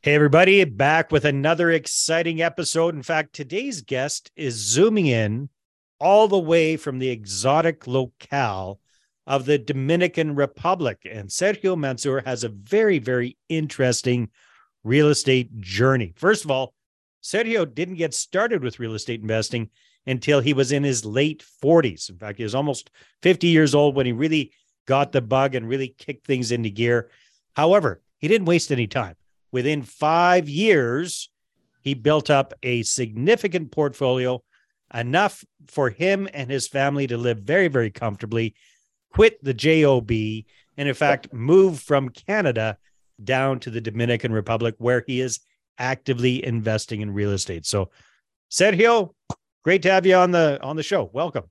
Hey, everybody, back with another exciting episode. In fact, today's guest is zooming in all the way from the exotic locale of the Dominican Republic. And Sergio Manzur has a very, very interesting real estate journey. First of all, Sergio didn't get started with real estate investing until he was in his late 40s. In fact, he was almost 50 years old when he really got the bug and really kicked things into gear. However, he didn't waste any time. Within five years, he built up a significant portfolio, enough for him and his family to live very, very comfortably, quit the JOB, and in fact, move from Canada down to the Dominican Republic, where he is actively investing in real estate. So, Sergio, great to have you on the on the show. Welcome.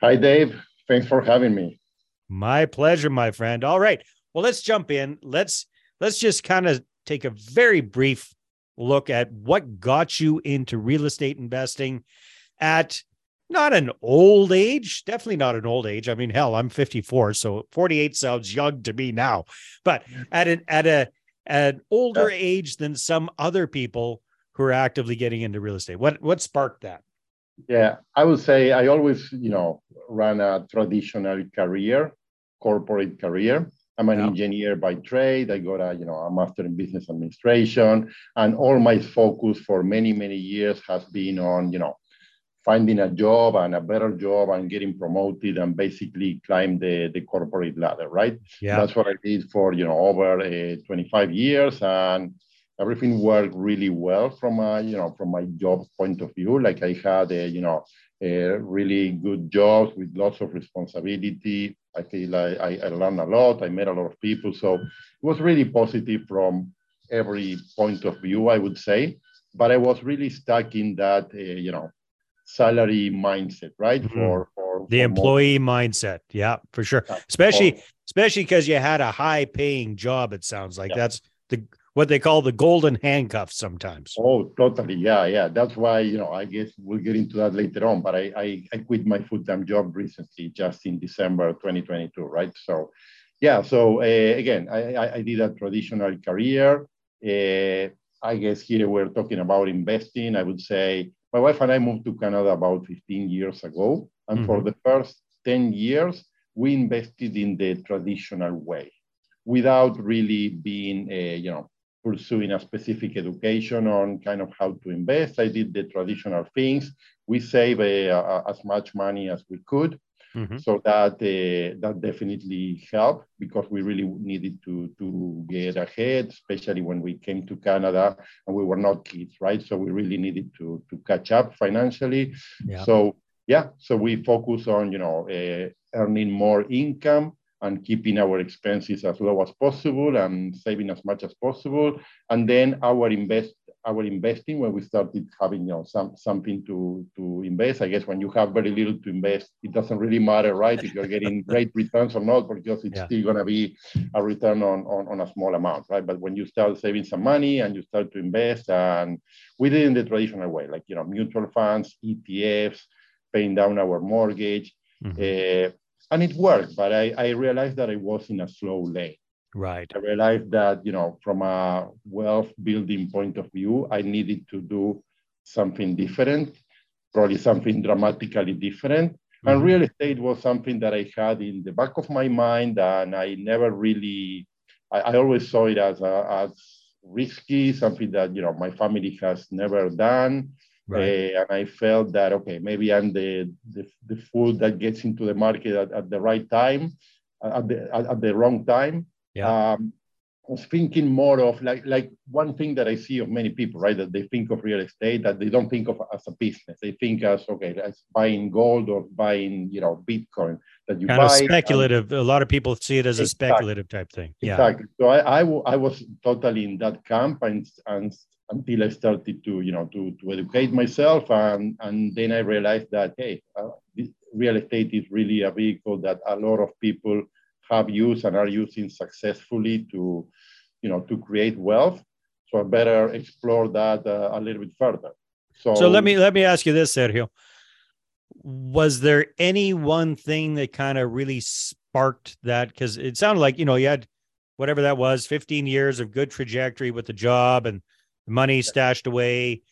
Hi, Dave. Thanks for having me. My pleasure, my friend. All right. Well, let's jump in. Let's let's just kind of take a very brief look at what got you into real estate investing at not an old age, definitely not an old age. I mean, hell, I'm 54, so 48 sounds young to me now. But at an at a at an older yeah. age than some other people who are actively getting into real estate. What what sparked that? Yeah, I would say I always, you know, ran a traditional career, corporate career. I'm an yeah. engineer by trade. I got a, you know, a master in business administration, and all my focus for many, many years has been on, you know, finding a job and a better job and getting promoted and basically climb the, the corporate ladder, right? Yeah. That's what I did for, you know, over uh, 25 years and everything worked really well from a, you know, from my job point of view. Like I had a, you know, a really good job with lots of responsibility. I feel like I, I learned a lot. I met a lot of people. So it was really positive from every point of view, I would say. But I was really stuck in that, uh, you know, salary mindset, right? Mm-hmm. For, for the for employee more. mindset. Yeah, for sure. Yeah. Especially, for, especially because you had a high paying job. It sounds like yeah. that's the what they call the golden handcuffs sometimes. Oh, totally. Yeah, yeah. That's why, you know, I guess we'll get into that later on. But I I, I quit my full-time job recently, just in December 2022, right? So yeah, so uh, again, I, I, I, did a traditional career. Uh, I guess here we're talking about investing. I would say my wife and I moved to Canada about 15 years ago. And mm-hmm. for the first 10 years, we invested in the traditional way without really being, uh, you know, pursuing a specific education on kind of how to invest. I did the traditional things. We save uh, as much money as we could. Mm-hmm. So that uh, that definitely helped because we really needed to to get ahead, especially when we came to Canada and we were not kids, right? So we really needed to to catch up financially. Yeah. So yeah, so we focus on you know uh, earning more income and keeping our expenses as low as possible and saving as much as possible. And then our invest our investing when we started having you know some something to to invest. I guess when you have very little to invest, it doesn't really matter, right? If you're getting great returns or not, because it's yeah. still gonna be a return on, on on a small amount, right? But when you start saving some money and you start to invest, and we did in the traditional way, like you know mutual funds, ETFs, paying down our mortgage. Mm-hmm. Uh, and it worked, but I, I realized that I was in a slow lane. Right. I realized that, you know, from a wealth building point of view, I needed to do something different, probably something dramatically different. Mm-hmm. And real estate was something that I had in the back of my mind, and I never really, I, I always saw it as, a, as risky, something that, you know, my family has never done. Right. Uh, and I felt that, okay, maybe I'm the, the, the food that gets into the market at, at the right time, at the, at, at the wrong time. Yeah. Um, I was thinking more of like like one thing that I see of many people, right? That they think of real estate that they don't think of as a business. They think as okay, as buying gold or buying you know Bitcoin that you kind buy. Of speculative. And, a lot of people see it as exactly, a speculative type thing. Yeah. Exactly. So I, I, w- I was totally in that camp and and until I started to you know to to educate myself and and then I realized that hey, uh, real estate is really a vehicle that a lot of people have used and are using successfully to, you know, to create wealth. So I better explore that uh, a little bit further. So, so let me let me ask you this, Sergio. Was there any one thing that kind of really sparked that? Because it sounded like you know you had whatever that was, 15 years of good trajectory with the job and money stashed away,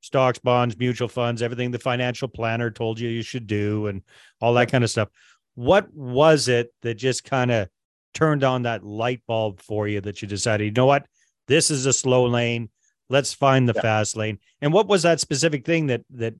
stocks, bonds, mutual funds, everything the financial planner told you you should do, and all that kind of stuff. What was it that just kind of turned on that light bulb for you that you decided, you know what, this is a slow lane. Let's find the yeah. fast lane. And what was that specific thing that that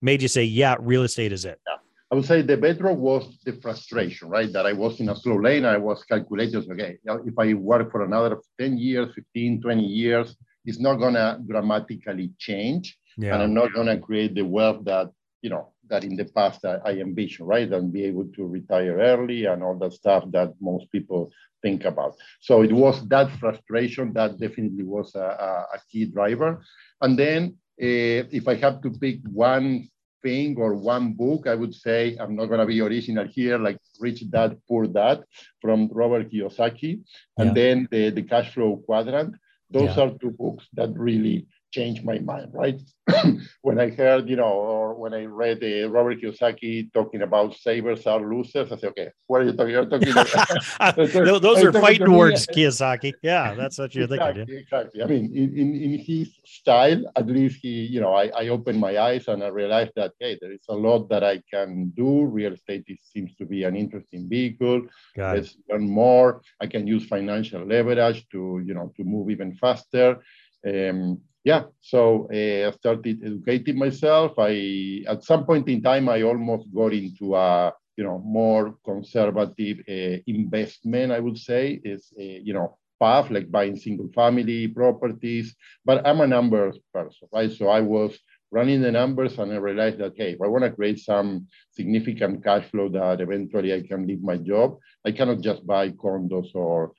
made you say, yeah, real estate is it? Yeah. I would say the bedrock was the frustration, right? That I was in a slow lane. I was calculating, okay, if I work for another 10 years, 15, 20 years, it's not going to dramatically change. Yeah. And I'm not going to create the wealth that, you know, that in the past I, I envisioned, right? And be able to retire early and all that stuff that most people think about. So it was that frustration that definitely was a, a key driver. And then uh, if I have to pick one thing or one book, I would say I'm not going to be original here, like Rich Dad Poor Dad from Robert Kiyosaki, and yeah. then the, the Cash Flow Quadrant. Those yeah. are two books that really changed my mind, right? when I heard, you know, or when I read uh, Robert Kiyosaki talking about savers are losers, I said, okay, what are you talking, you're talking about? Those are fighting words, Kiyosaki. Yeah, that's what you're exactly, thinking. Exactly. I mean, in, in, in, his style, at least he, you know, I, I opened my eyes and I realized that, hey, there is a lot that I can do. Real estate seems to be an interesting vehicle. Got Let's it. learn more. I can use financial leverage to, you know, to move even faster. Um, yeah, so uh, I started educating myself. I at some point in time I almost got into a you know more conservative uh, investment. I would say is uh, you know path like buying single family properties. But I'm a numbers person, right? So I was running the numbers and I realized that hey, if I want to create some significant cash flow that eventually I can leave my job, I cannot just buy condos or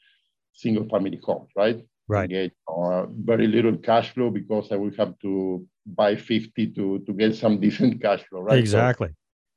single family homes, right? Right. get uh, very little cash flow because I will have to buy 50 to, to get some decent cash flow, right? Exactly.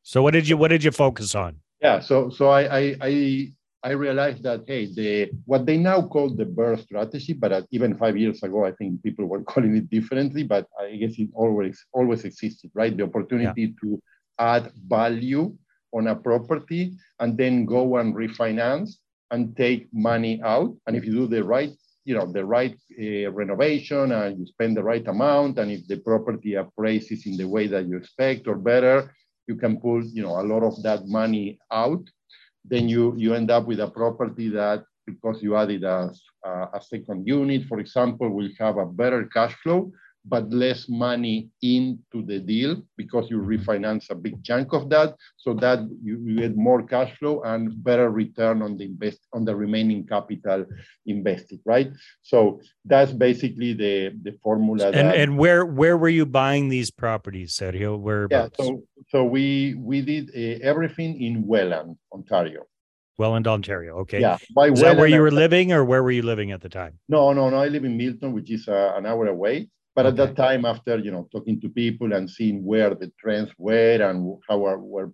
So, so what did you what did you focus on? Yeah, so so I I I, I realized that hey, the what they now call the BRRRR strategy, but uh, even five years ago, I think people were calling it differently. But I guess it always always existed, right? The opportunity yeah. to add value on a property and then go and refinance and take money out. And if you do the right you know, the right uh, renovation and you spend the right amount, and if the property appraises in the way that you expect or better, you can pull, you know, a lot of that money out. Then you you end up with a property that, because you added a, a second unit, for example, will have a better cash flow but less money into the deal because you refinance a big chunk of that so that you, you, get more cash flow and better return on the invest on the remaining capital invested right so that's basically the the formula and that, and where where were you buying these properties sergio where yeah so so we we did uh, everything in welland ontario Welland, Ontario. Okay. Yeah. By Is that where you were living, or where were you living at the time? No, no, no. I live in Milton, which is uh, an hour away. But okay. at that time, after you know talking to people and seeing where the trends were and how our where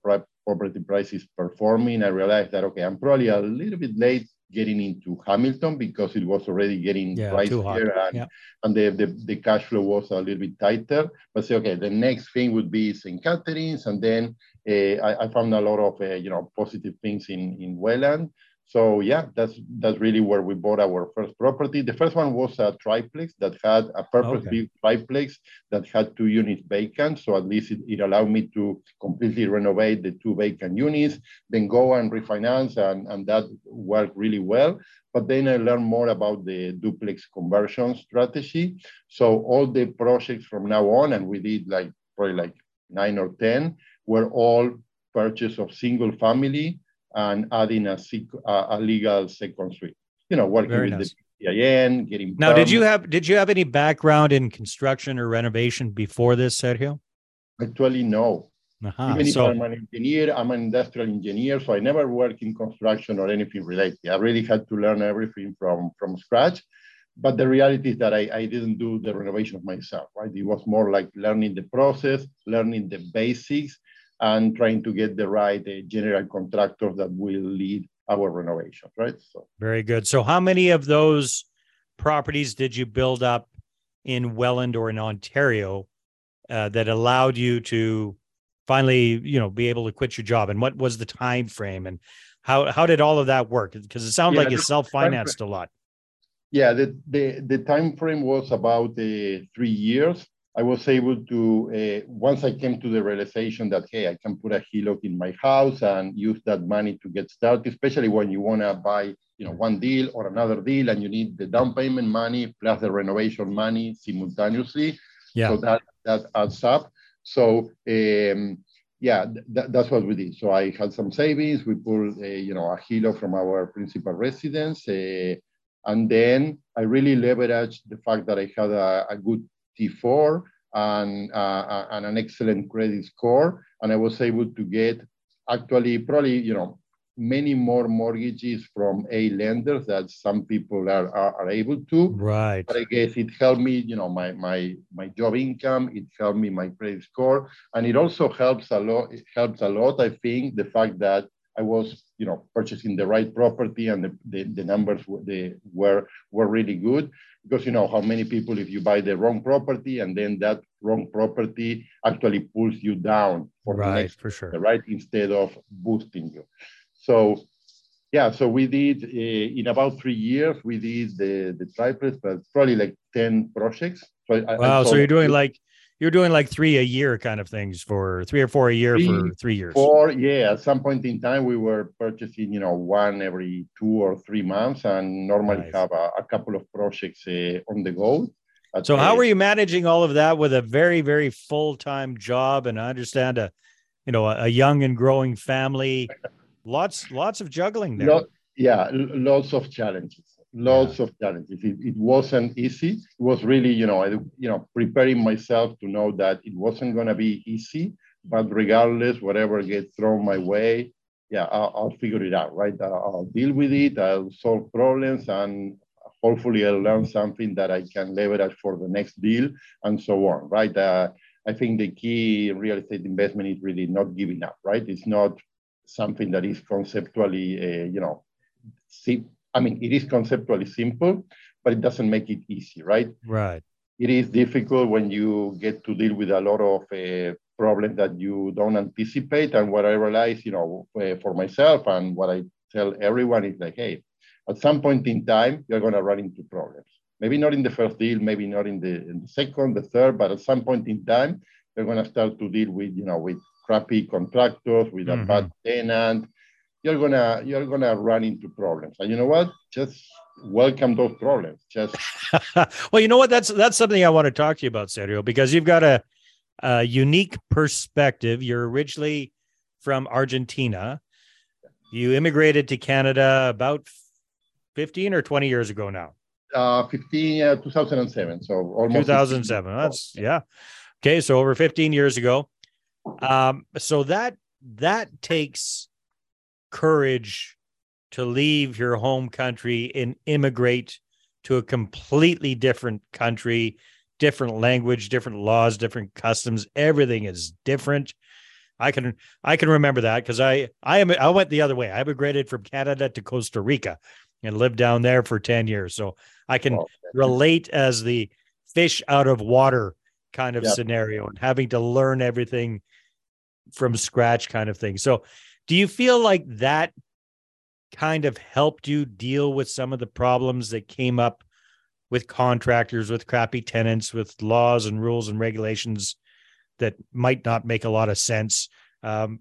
property prices performing, I realized that okay, I'm probably a little bit late getting into Hamilton because it was already getting yeah, pricier and, yeah. and the, the, the, cash flow was a little bit tighter. But say, okay, the next thing would be St. Catharines. And then uh, I, I, found a lot of, uh, you know, positive things in, in Welland. So yeah, that's that's really where we bought our first property. The first one was a triplex that had a purpose-built okay. triplex that had two units vacant. So at least it, it, allowed me to completely renovate the two vacant units, then go and refinance, and, and that worked really well. But then I learned more about the duplex conversion strategy. So all the projects from now on, and we did like probably like nine or 10, were all purchase of single family and adding a, a legal second suite. You know, working Very with nice. the PIN, getting. Now, did you have did you have any background in construction or renovation before this, Sergio? Actually, no. Uh-huh. Even so, if I'm an engineer, I'm an industrial engineer, so I never worked in construction or anything related. I really had to learn everything from from scratch. But the reality is that I, I didn't do the renovation of myself, right? It was more like learning the process, learning the basics, and trying to get the right uh, general contractor that will lead our renovation, right? So very good. So how many of those properties did you build up in Welland or in Ontario uh, that allowed you to finally, you know, be able to quit your job? And what was the time frame? And how how did all of that work? Because it sounds yeah, like you self financed a lot. Yeah, the, the the time frame was about uh, three years. I was able to uh, once I came to the realization that hey, I can put a HELOC in my house and use that money to get started, especially when you want to buy you know one deal or another deal and you need the down payment money plus the renovation money simultaneously. Yeah. So that that adds up. So um, yeah, th- that's what we did. So I had some savings. We pulled, uh, you know, a HELOC from our principal residence, uh, and then I really leveraged the fact that I had a, a good T4 and, uh, and an excellent credit score, and I was able to get actually probably, you know, many more mortgages from A lenders that some people are, are, are, able to. Right. But I guess it helped me, you know, my my my job income, it helped me my credit score. And it also helps a lot, it helps a lot, I think, the fact that I was, you know, purchasing the right property and the, the, the numbers they were were really good. Because you know how many people if you buy the wrong property and then that wrong property actually pulls you down for right, next, for sure. Right, instead of boosting you. So yeah, so we did uh, in about three years, we did the the triplex, but probably like ten projects. So wow! I so you're doing like you're doing like three a year kind of things for three or four a year three, for three years. Four, yeah. At some point in time, we were purchasing, you know, one every two or three months, and normally nice. have a, a, couple of projects uh, on the go. So, how were you managing all of that with a very, very full time job? And I understand a, you know, a, a young and growing family. lots lots of juggling there Lot, yeah lots of challenges lots yeah. of challenges. It, it wasn't easy. It was really you know I, you know preparing myself to know that it wasn't going to be easy but regardless whatever gets thrown my way yeah i'll, I'll figure it out right? I'll, I'll deal with it i'll solve problems and hopefully i'll learn something that i can leverage for the next deal and so on right? Uh, i think the key real estate investment is really not giving up right? It's not something that is conceptually, uh, you know, see, I mean, it is conceptually simple, but it doesn't make it easy, right? Right. It is difficult when you get to deal with a lot of uh, problems that you don't anticipate. And what I realize, you know, uh, for myself and what I tell everyone is like, hey, at some point in time, you're going to run into problems. Maybe not in the first deal, maybe not in the, in the second, the third, but at some point in time, you're going to start to deal with, you know, with crappy contractors, with mm-hmm. a bad tenant, you're gonna you're gonna run into problems. And you know what? Just welcome those problems. Just well, you know what? That's that's something I want to talk to you about, Sergio, because you've got a, a unique perspective. You're originally from Argentina. You immigrated to Canada about 15 or 20 years ago now. Uh, 15, uh, 2007. So almost 2007. That's yeah. Okay, so over 15 years ago. Um, so that that takes courage to leave your home country and immigrate to a completely different country, different language, different laws, different customs. Everything is different. I can I can remember that because I I am I went the other way. I immigrated from Canada to Costa Rica and lived down there for 10 years. So I can oh, relate as the fish out of water kind of yep. scenario and having to learn everything from scratch kind of thing. So, do you feel like that kind of helped you deal with some of the problems that came up with contractors, with crappy tenants, with laws and rules and regulations that might not make a lot of sense? Um,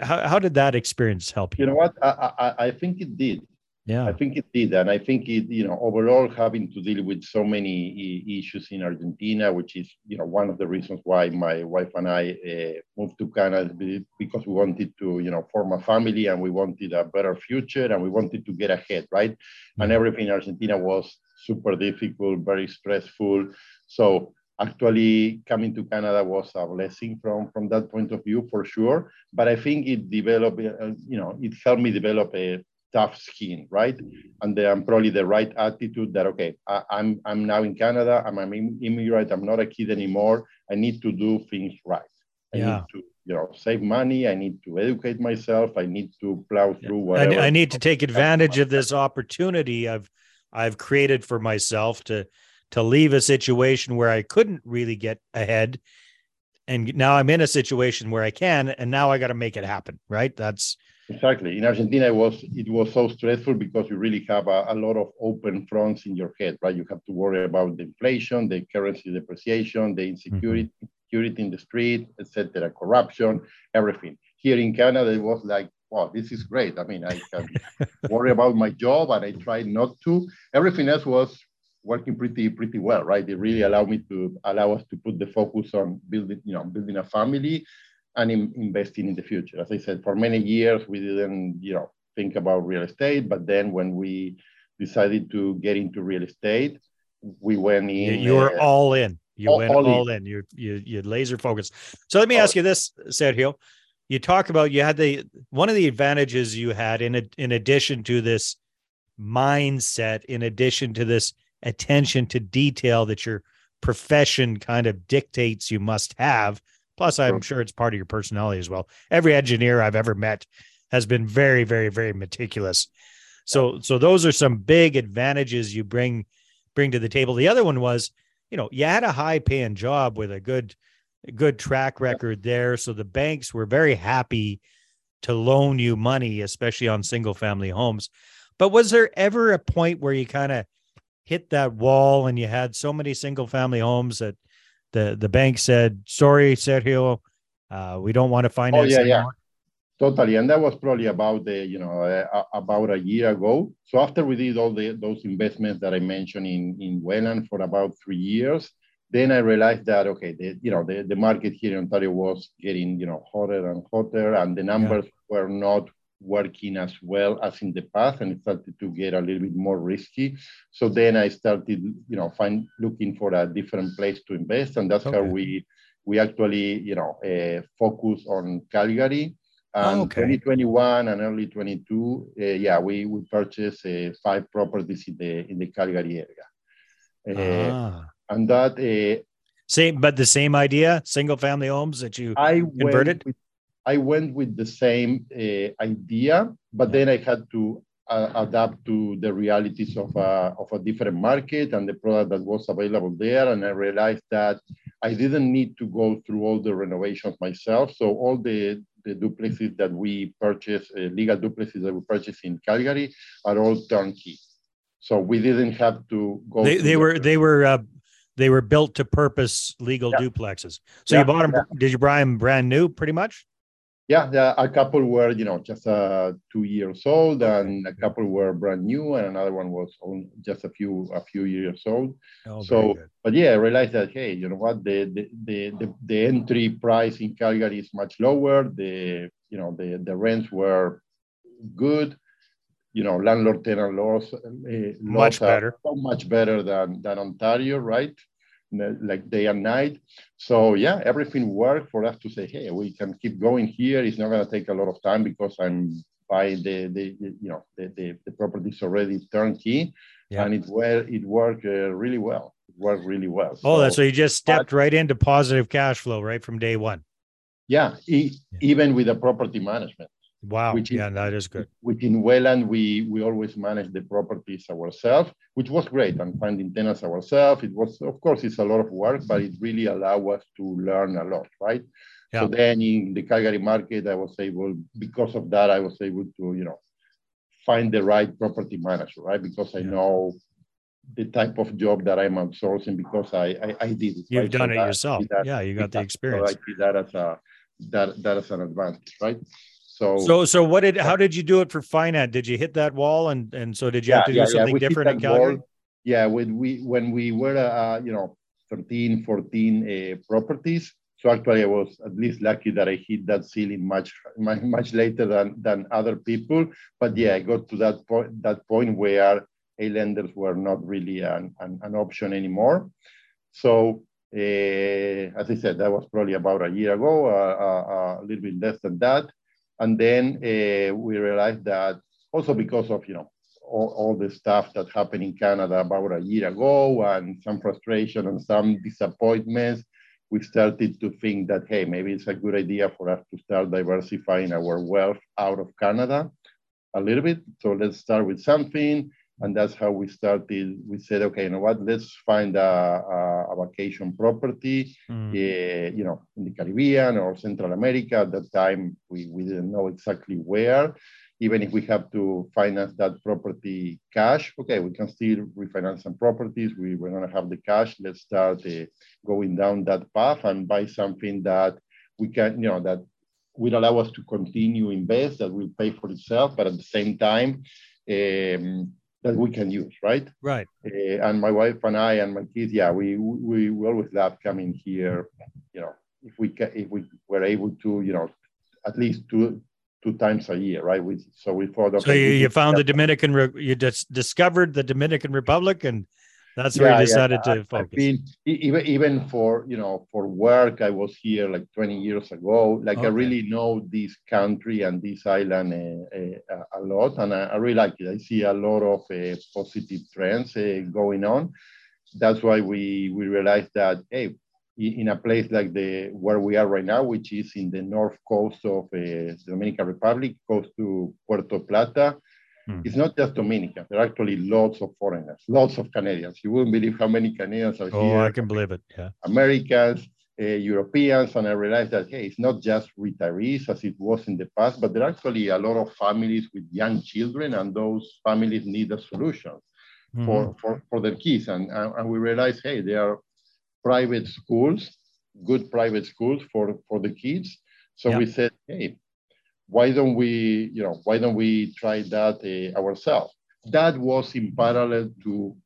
how, how did that experience help you? You know what? I, I, I think it did. Yeah, I think it did, and I think it, you know, overall having to deal with so many issues in Argentina, which is, you know, one of the reasons why my wife and I uh, moved to Canada because we wanted to, you know, form a family and we wanted a better future and we wanted to get ahead, right? Mm-hmm. And everything in Argentina was super difficult, very stressful. So actually coming to Canada was a blessing from, from that point of view for sure. But I think it developed, uh, you know, it helped me develop a tough skin, right? And then I'm probably the right attitude that okay, I, am I'm, I'm now in Canada. I'm an immigrant. I'm not a kid anymore. I need to do things right. I yeah. need to you know save money. I need to educate myself. I need to plow through whatever. I, I need to take advantage of this opportunity I've I've created for myself to to leave a situation where I couldn't really get ahead. And now I'm in a situation where I can, and now I got to make it happen. Right? That's Exactly. In Argentina, it was it was so stressful because you really have a, a, lot of open fronts in your head, right? You have to worry about the inflation, the currency depreciation, the insecurity, mm-hmm. insecurity in the street, etc., corruption, everything. Here in Canada, it was like, wow, this is great. I mean, I can worry about my job, and I tried not to. Everything else was working pretty pretty well, right? They really allowed me to allow us to put the focus on building, you know, building a family and in, investing in the future. As I said, for many years we didn't, you know, think about real estate, but then when we decided to get into real estate, we went in. You were uh, all in. You all, went all, all in. in. You you you laser focused. So let me ask you this, Sergio. You talk about you had the one of the advantages you had in a, in addition to this mindset, in addition to this attention to detail that your profession kind of dictates you must have Plus, I'm sure it's part of your personality as well. Every engineer I've ever met has been very, very, very meticulous. So, so those are some big advantages you bring bring to the table. The other one was, you know, you had a high paying job with a good, good track record there. So the banks were very happy to loan you money, especially on single family homes. But was there ever a point where you kind of hit that wall and you had so many single family homes that the the bank said, "Sorry, Sergio, uh, we don't want to finance." Oh yeah, anymore. yeah, totally. And that was probably about the you know uh, about a year ago. So after we did all the those investments that I mentioned in in Welland for about three years, then I realized that okay, the you know the, the market here in Ontario was getting you know hotter and hotter, and the numbers yeah. were not working as well as in the past and it started to get a little bit more risky so then i started you know find looking for a different place to invest and that's okay. how we we actually you know uh, focus on calgary and oh, okay. 2021 and early 22 uh, yeah we we purchased uh, five properties in the in the calgary area ah. and that uh, same but the same idea single family homes that you I converted with, I went with the same uh, idea, but then I had to uh, adapt to the realities of a, of a different market and the product that was available there. And I realized that I didn't need to go through all the renovations myself. So all the, the duplexes that we purchased, uh, legal duplexes that we purchased in Calgary are all turnkey. So we didn't have to go. They, they were, they were, uh, they were built to purpose legal yeah. duplexes. So yeah, you bought them. Yeah. Did you buy them brand new pretty much? Yeah, a couple were, you know, just uh, two years old, and a couple were brand new, and another one was on just a few a few years old. Oh, so, but yeah, I realized that hey, you know what, the the, the the the entry price in Calgary is much lower. The you know the the rents were good. You know, landlord tenant laws, uh, much better, so much better than than Ontario, right? Like day and night. So yeah, everything worked for us to say, hey, we can keep going here. It's not going to take a lot of time because I'm buying the, the, the you know the, the, the properties already turnkey, yeah. and it well it worked uh, really well. It worked really well. Oh, so, that's so you just stepped but, right into positive cash flow right from day one. Yeah, e- yeah. even with the property management. Wow. Which yeah, that is good. Which in Welland, we, we always manage the properties ourselves, which was great. And finding tenants ourselves, it was, of course, it's a lot of work, but it really allowed us to learn a lot, right? Yeah. So then in the Calgary market, I was able, because of that, I was able to, you know, find the right property manager, right? Because I yeah. know the type of job that I'm outsourcing because I I, I did it. You've right? done so it that, yourself. That, yeah, you got the experience. So I see that as a that that as an advantage, right? So, so, so what did, how did you do it for finance? Did you hit that wall? And, and so did you yeah, have to do something yeah. different in Calgary? Wall. Yeah. When we, when we were, uh, you know, 13, 14 uh, properties. So actually I was at least lucky that I hit that ceiling much, much, much later than, than other people. But yeah, I got to that point, that point where A lenders were not really an, an, an option anymore. So uh, as I said, that was probably about a year ago, uh, uh, a little bit less than that. And then uh, we realized that also because of, you know, all, all, the stuff that happened in Canada about a year ago and some frustration and some disappointments, we started to think that, hey, maybe it's a good idea for us to start diversifying our wealth out of Canada a little bit. So let's start with something. And that's how we started. We said, okay, you know what? Let's find a, a, a vacation property, mm. uh, you know, in the Caribbean or Central America. At that time, we, we didn't know exactly where. Even if we have to finance that property cash, okay, we can still refinance some properties. We, we're going to have the cash. Let's start uh, going down that path and buy something that we can, you know, that will allow us to continue invest, that will pay for itself, but at the same time, um, that we can use, right? Right. Uh, and my wife and I and my kids, yeah, we, we we always love coming here. You know, if we ca- if we were able to, you know, at least two two times a year, right? We so we thought. So you, you found the Dominican, you just discovered the Dominican Republic and that's where yeah, you decided yeah. to focus. Been, even even for you know for work, I was here like 20 years ago. Like okay. I really know this country and this island uh, uh, a lot, and I, I, really like it. I see a lot of uh, positive trends uh, going on. That's why we we realized that hey, in a place like the where we are right now, which is in the north coast of uh, the Dominican Republic, close to Puerto Plata Mm. It's not just Dominicans. There are actually lots of foreigners, lots of Canadians. You wouldn't believe how many Canadians are oh, here. Oh, I can believe it. Yeah. Americans, uh, Europeans, and I realized that hey, it's not just retirees as it was in the past, but there are actually a lot of families with young children, and those families need a solution mm-hmm. for, for, for their kids. And, and, and we realized, hey, there are private schools, good private schools for, for the kids. So we said, hey, why don't we, you know, why don't we try that uh, ourselves? That was in parallel to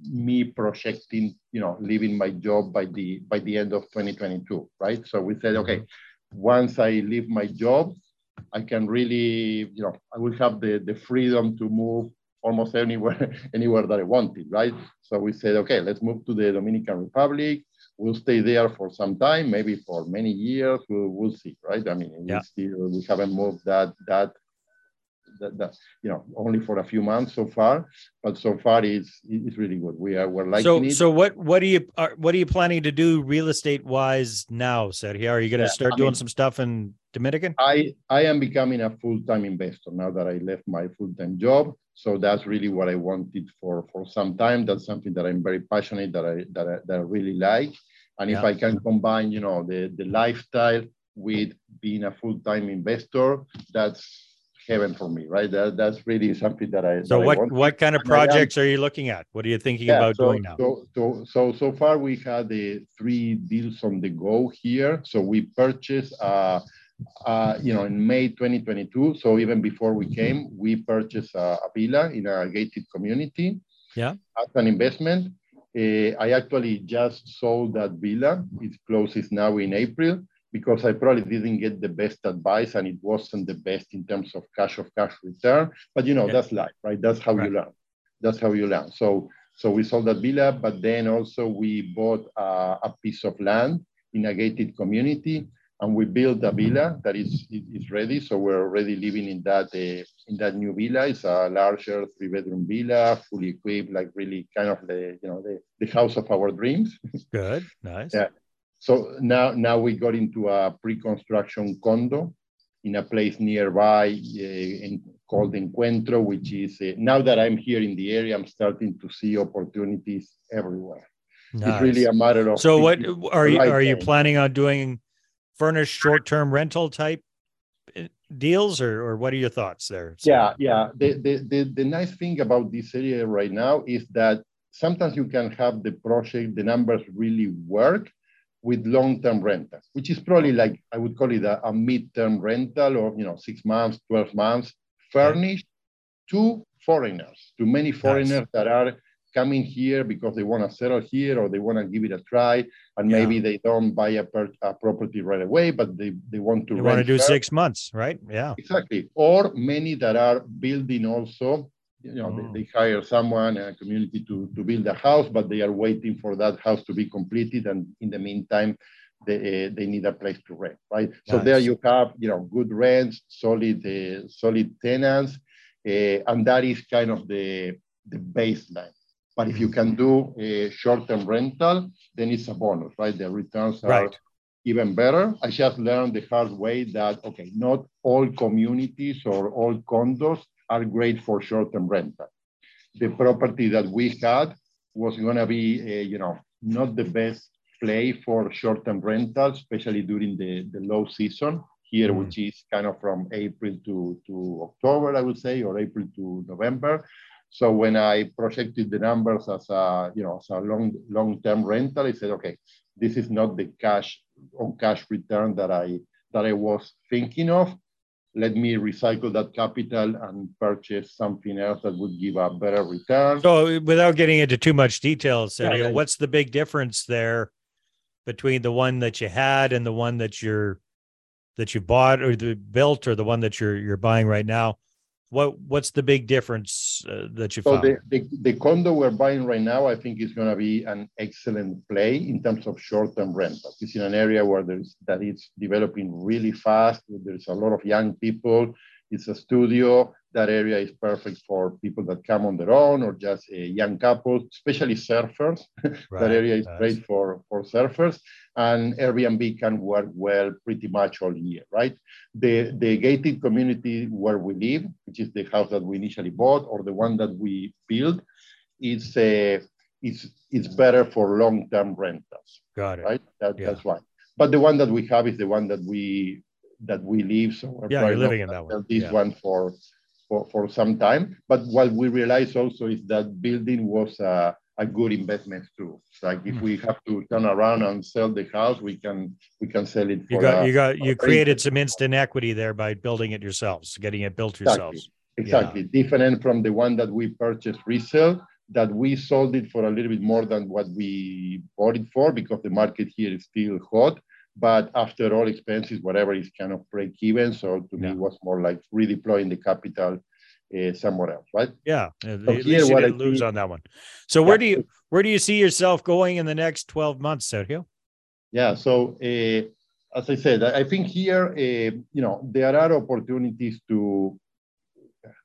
me projecting, you know, leaving my job by the by the end of 2022, right? So we said, okay, once I leave my job, I can really, you know, I will have the, the freedom to move almost anywhere, anywhere that I wanted, right? So we said, okay, let's move to the Dominican Republic we'll stay there for some time, maybe for many years. We'll, we'll see, right? I mean, yeah. we still we haven't moved that that that, that, you know only for a few months so far but so far it's it's really good we are we're liking so it. so what what are you are, what are you planning to do real estate wise now sergio are you going to yeah, start I doing mean, some stuff in dominican i i am becoming a full-time investor now that i left my full-time job so that's really what i wanted for for some time that's something that i'm very passionate that i that i, that I really like and yeah. if i can combine you know the the lifestyle with being a full-time investor that's heaven for me, right? That, that's really something that I. So that what I what kind of projects are you looking at? What are you thinking yeah, about so, doing now? So, so so so far we had the three deals on the go here. So we purchased. Uh, uh, you know, in May 2022, so even before we came, we purchased a, a villa in a gated community. Yeah. As an investment, uh, I actually just sold that villa. It closes now in April because I probably didn't get the best advice and it wasn't the best in terms of cash of cash return. But you know, yeah. that's life, right? That's how right. you learn. That's how you learn. So so we sold that villa, but then also we bought a, a piece of land in a gated community and we built a villa that is is ready. So we're already living in that uh, in that new villa. It's a larger three bedroom villa, fully equipped, like really kind of the you know the, the house of our dreams. Good, nice. Yeah, so now, now we got into a pre-construction condo in a place nearby uh, in, called Encuentro, which is uh, now that I'm here in the area, I'm starting to see opportunities everywhere. Nice. It's really a matter of. So, what are you are you planning on doing? Furnished short-term rental type eh, deals, or or what are your thoughts there? So, yeah, yeah. The, the the the nice thing about this area right now is that sometimes you can have the project, the numbers really work, with long-term rentals, which is probably like I would call it a, a mid-term rental or you know six months, twelve months, furnished to foreigners, to many foreigners nice. that are coming here because they want to settle here or they want to give it a try, and yeah. maybe they don't buy a, per, a, property right away, but they, they want to. They want to do six months, right? Yeah, exactly. Or many that are building also you know, mm. they, they, hire someone, a community to, to build a house, but they are waiting for that house to be completed. And in the meantime, they, uh, they need a place to rent, right? Nice. So there you have, you know, good rents, solid, uh, solid tenants, uh, and that is kind of the, the baseline. But if you can do a short-term rental, then it's a bonus, right? The returns are right. even better. I just learned the hard way that, okay, not all communities or all condos are great for short-term rental. the property that we had was going to be, uh, you know, not the best play for short-term rentals, especially during the, the low season here, mm. which is kind of from April to, to October, I would say, or April to November. So when I projected the numbers as a, you know, as a long, long-term rental, I said, okay, this is not the cash on cash return that I that I was thinking of. Let me recycle that capital and purchase something else that would give a better return. So, without getting into too much detail, Sergio, yeah, yeah. what's the big difference there between the one that you had and the one that you're that you bought or the built or the one that you're you're buying right now? What what's the big difference uh, that you so found? The, the, the condo we're buying right now, I think is going to be an excellent play in terms of short-term rental. It's in an area where there's that it's developing really fast. There's a lot of young people. It's a studio. That area is perfect for people that come on their own or just uh, young couples, especially surfers. Right. that area is nice. great for, for surfers. And Airbnb can work well pretty much all year, right? The, the gated community where we live, which is the house that we initially bought or the one that we built, is, uh, is, is better for long-term rentals. Got it. Right? That, yeah. That's why. But the one that we have is the one that we that we live. So yeah, you're living in that one. This yeah. one for, for for some time. But what we realize also is that building was a, a good investment too. Like if mm. we have to turn around and sell the house, we can we can sell it. you got a, you got you created some instant equity there by building it yourselves, getting it built yourselves. Exactly, yeah. different from the one that we purchased resale. That we sold it for a little bit more than what we bought it for because the market here is still hot but after all expenses, whatever is kind of break even. So to yeah. me, it was more like redeploying the capital uh, somewhere else, right? Yeah, so at least you didn't lose on that one. So where yeah. do you where do you see yourself going in the next twelve months, Sergio? Yeah, so uh, as I said, I think here, uh, you know, there are opportunities to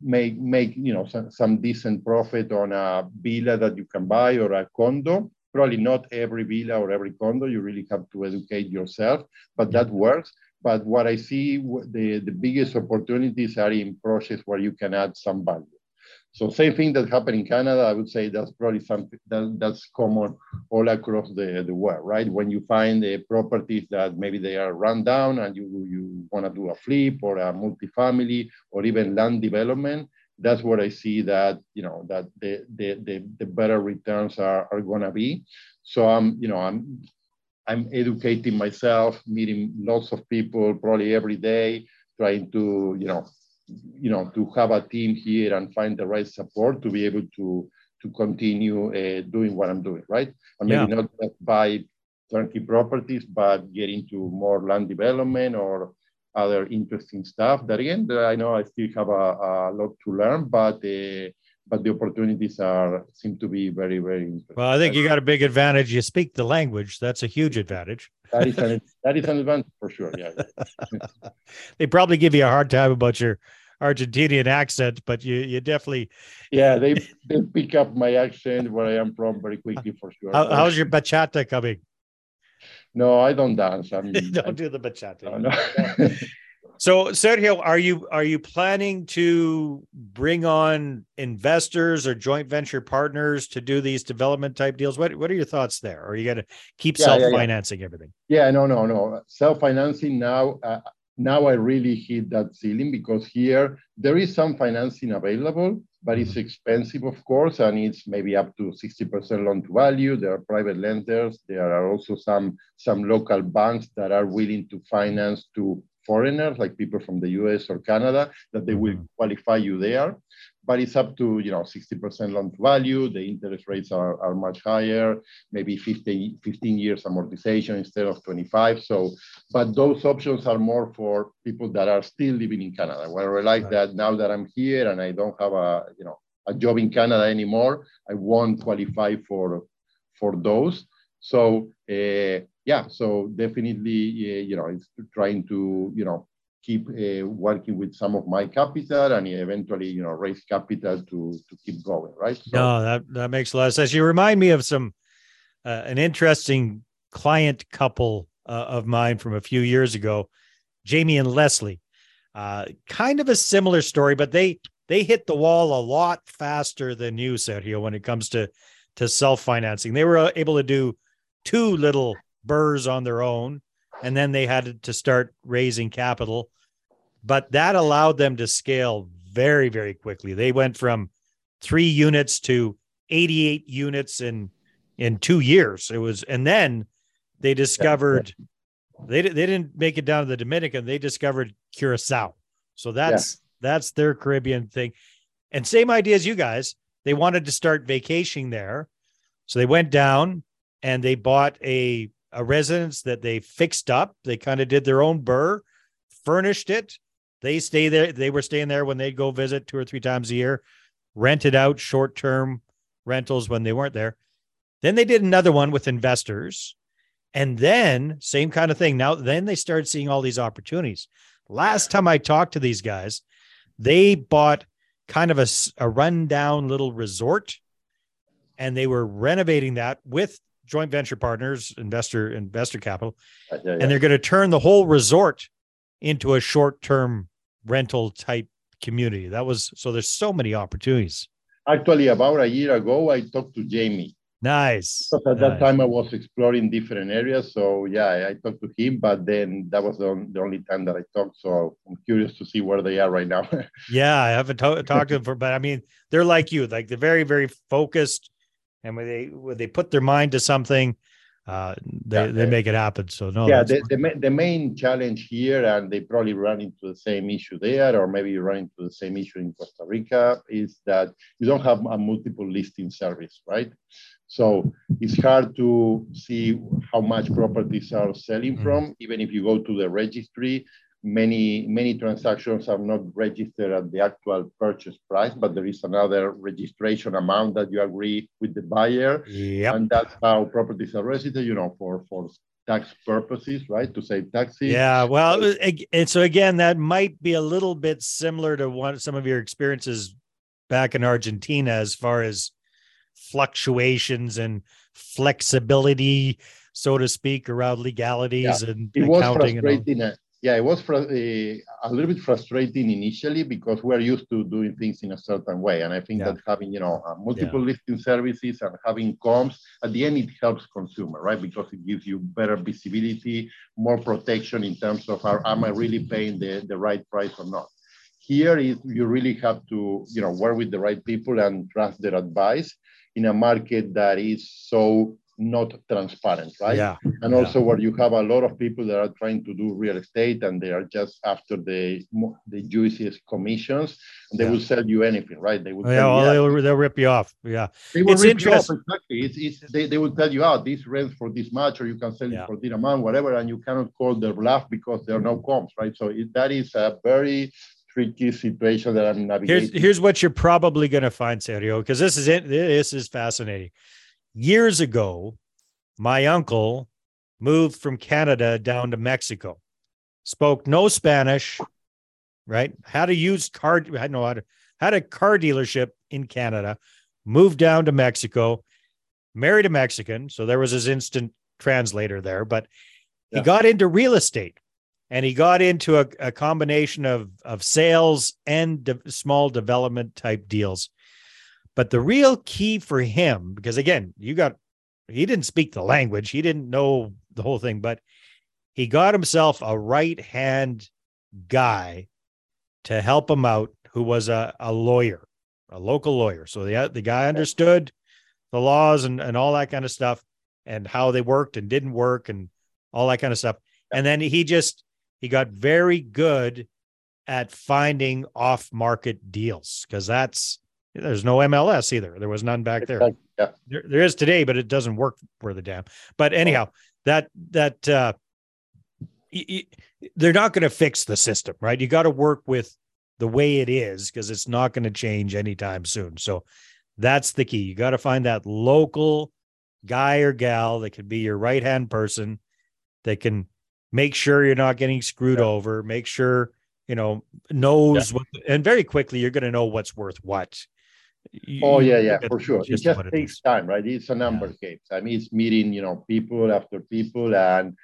make make you know some, some decent profit on a villa that you can buy or a condo probably not every villa or every condo. You really have to educate yourself, but that mm-hmm. works. But what I see, the, the biggest opportunities are in projects where you can add some value. So same thing that happened in Canada, I would say that's probably something that, that's common all across the, the world, right? When you find the properties that maybe they are run down and you, you want to do a flip or a multifamily or even land development, that's what I see that you know that the the the, the better returns are, are gonna be. So I'm you know I'm I'm educating myself, meeting lots of people probably every day, trying to you know you know to have a team here and find the right support to be able to to continue uh, doing what I'm doing, right? And maybe yeah. not just buy turnkey properties, but get into more land development or other interesting stuff. That again, I know I still have a, a lot to learn, but uh, but the opportunities are seem to be very very interesting. Well, I think you got a big advantage. You speak the language. That's a huge advantage. that is an that is an advantage for sure. Yeah. they probably give you a hard time about your Argentinian accent, but you you definitely yeah they they pick up my accent where I am from very quickly for sure. How, how's your bachata coming? No, I don't dance. I mean, don't do the bachata. No, no. so, Sergio, are you are you planning to bring on investors or joint venture partners to do these development type deals? What What are your thoughts there? Or are you going to keep yeah, self financing yeah, yeah. everything? Yeah, no, no, no. Self financing now. Uh, now I really hit that ceiling because here there is some financing available, but it's mm-hmm. expensive, of course, and it's maybe up to 60% loan to value. There are private lenders. There are also some, some local banks that are willing to finance to foreigners, like people from the US or Canada, that they will mm-hmm. qualify you there. But it's up to you know 60% loan to value. The interest rates are, are much higher, maybe 15, 15 years amortization instead of 25. So, but those options are more for people that are still living in Canada. Where I realize right. that now that I'm here and I don't have a you know a job in Canada anymore, I won't qualify for for those. So uh, yeah, so definitely, uh, you know, it's trying to, you know, keep uh, working with some of my capital and eventually, you know, raise capital to to keep going, right? So, no, that that makes a lot of sense. You remind me of some uh, an interesting client couple uh, of mine from a few years ago, Jamie and Leslie. Uh, kind of a similar story, but they they hit the wall a lot faster than you, Sergio, when it comes to to self financing. They were uh, able to do two little BRRRRs on their own, and then they had to start raising capital. But that allowed them to scale very, very quickly. They went from three units to 88 units in in two years. It was, and then they discovered they they didn't make it down to the Dominican. They discovered Curacao. So that's yeah. that's their Caribbean thing. And same idea as you guys. They wanted to start vacationing there. So they went down and they bought a a residence that they fixed up. They kind of did their own BRRRR, furnished it. They stay there. They were staying there when they'd go visit two or three times a year, rented out short term rentals when they weren't there. Then they did another one with investors. And then, same kind of thing. Now, then they started seeing all these opportunities. Last time I talked to these guys, they bought kind of a, a rundown little resort and they were renovating that with joint venture partners, investor, investor capital. Uh, yeah, yeah. And they're going to turn the whole resort into a short term rental type community. That was so there's so many opportunities. Actually, about a year ago, I talked to Jamie Nice. Because at nice. that time I was exploring different areas. So yeah, I talked to him, but then that was the, the only time that I talked. So I'm curious to see where they are right now. yeah, I haven't to- talked to them for, but I mean, they're like you, like they're very, very focused. And when they when they put their mind to something, uh, they, yeah, they make it happen. So no. Yeah, the, the, the, main challenge here, and they probably run into the same issue there, or maybe you run into the same issue in Costa Rica, is that you don't have a multiple listing service, right? So it's hard to see how much properties are selling mm-hmm. from, even if you go to the registry. Many many transactions are not registered at the actual purchase price, but there is another registration amount that you agree with the buyer, yep. and that's how properties are registered. You know, for for tax purposes, right? To save taxes. Yeah. Well, and so again, that might be a little bit similar to what some of your experiences back in Argentina, as far as fluctuations and flexibility, so to speak, around legalities yeah. and it was frustrating. Uh, yeah, it was fr- uh, a little bit frustrating initially because we're used to doing things in a certain way, and I think yeah. that having you know uh, multiple yeah. listing services and having comps at the end it helps consumer, right? Because it gives you better visibility, more protection in terms of are, am I really paying the, the right price or not here is you really have to you know work with the right people and trust their advice in a market that is so not transparent, right? Yeah. And also where you have a lot of people that are trying to do real estate and they are just after the the juiciest commissions and they yeah. will sell you anything, right? They will. Yeah, well, they'll, they'll rip you off. Yeah. They will it's rip you off, exactly. It's, it's, they, they will tell you, oh, this rent for this much, or you can sell yeah. it for this amount, whatever, and you cannot call their bluff because there are no comps, right? So it, that is a very tricky situation that I'm navigating. Here's, here's what you're probably going to find, Sergio, because this is it. This is fascinating. Years ago, my uncle moved from Canada down to Mexico, spoke no Spanish, right? Had a used car, had no had, had a car dealership in Canada, moved down to Mexico, married a Mexican, so there was his instant translator there, but he yeah. got into real estate and he got into a, a combination of of sales and de- small development type deals but the real key for him because again you got he didn't speak the language he didn't know the whole thing but he got himself a right hand guy to help him out who was a, a lawyer a local lawyer. So the, the guy understood the laws and, and all that kind of stuff and how they worked and didn't work and all that kind of stuff. And then he just he got very good at finding off market deals because that's there's no MLS either. There was none back there. Yeah. there. There is today, but it doesn't work for the dam. But anyhow, that that uh, y- y- they're not going to fix the system, right? You got to work with the way it is because it's not going to change anytime soon. So that's the key. You got to find that local guy or gal that can be your right hand person that can make sure you're not getting screwed yeah. over make sure you know knows yeah. what and very quickly you're going to know what's worth what you, oh yeah yeah for sure. It just takes time right? It's a number yeah. game. I mean it's meeting you know people after people and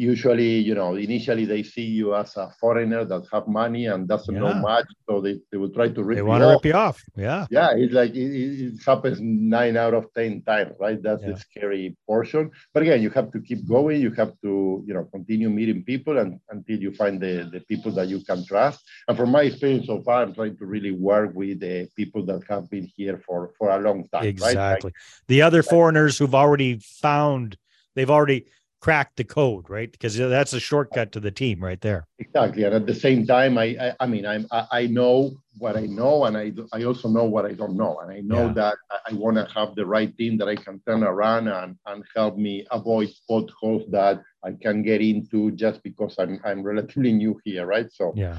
usually, you know, initially they see you as a foreigner that have money and doesn't yeah. know much, so they, they will try to rip they want to rip you off. Yeah, yeah, it's like it, it, happens nine out of ten times, right? That's yeah. the scary portion. But again, you have to keep going. You have to, you know, continue meeting people and until you find the the people that you can trust. And from my experience so far, I'm trying to really work with the people that have been here for for a long time. Exactly. Right? Like, the other foreigners who've already found, they've already crack the code, right? Because that's a shortcut to the team right there. Exactly, and at the same time, I I, I mean, I'm I, I, know what I know, and I I also know what I don't know, and I know yeah. that I, I want to have the right team that I can turn around and and help me avoid potholes that I can get into just because I'm I'm relatively new here, right? So yeah.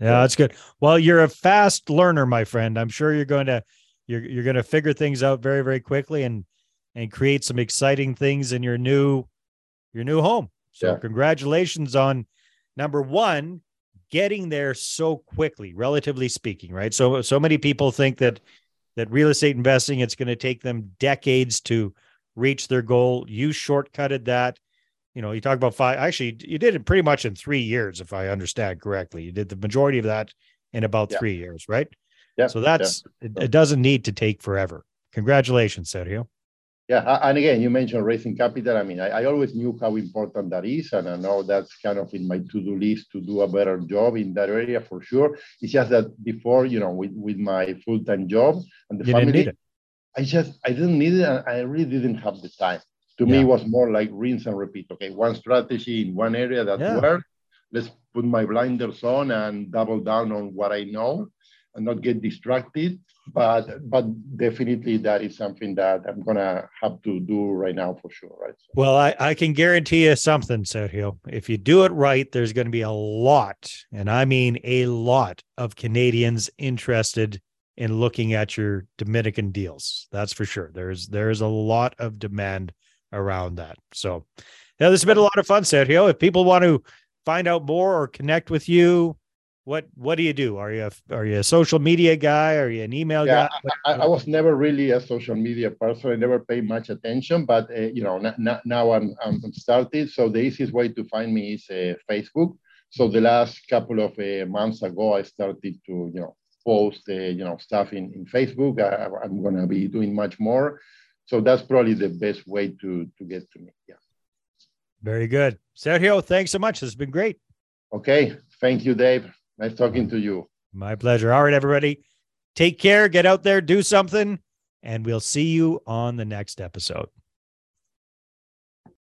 Yeah, that's good. Well, you're a fast learner, my friend. I'm sure you're going to you're you're going to figure things out very very quickly and and create some exciting things in your new your new home. So yeah. congratulations on number one, getting there so quickly, relatively speaking, right? So so many people think that that real estate investing it's going to take them decades to reach their goal. You shortcutted that. You know, you talk about five. Actually, you did it pretty much in three years, if I understand correctly. You did the majority of that in about yeah. three years, right? Yeah. So that's yeah. it, it doesn't need to take forever. Congratulations, Sergio. Yeah, and again, you mentioned raising capital. I mean, I, I, always knew how important that is, and I know that's kind of in my to-do list to do a better job in that area for sure. It's just that before, you know, with, with my full-time job and the you family, I just I didn't need it, and I really didn't have the time. To yeah. me, it was more like rinse and repeat. Okay, one strategy in one area that yeah. worked. Let's put my blinders on and double down on what I know and not get distracted. But but definitely that is something that I'm gonna have to do right now for sure, right? So. Well, I, I can guarantee you something, Sergio. If you do it right, there's to be a lot, and I mean a lot of Canadians interested in looking at your Dominican deals. That's for sure. There's there's a lot of demand around that. So yeah, this has been a lot of fun, Sergio. If people want to find out more or connect with you, what what do you do? Are you a, are you a social media guy? Are you an email yeah, guy? I, I, was never really a social media person. I never paid much attention, but uh, you know n- now I'm I'm started. So the easiest way to find me is uh, Facebook. So the last couple of uh, months ago, I started to you know post uh, you know stuff in in Facebook. I, I'm gonna be doing much more. So that's probably the best way to to get to me. Yeah. Very good, Sergio. Thanks so much. This has been great. Okay, thank you, Dave. Nice talking to you. My pleasure. All right, everybody. Take care. Get out there, do something, and we'll see you on the next episode.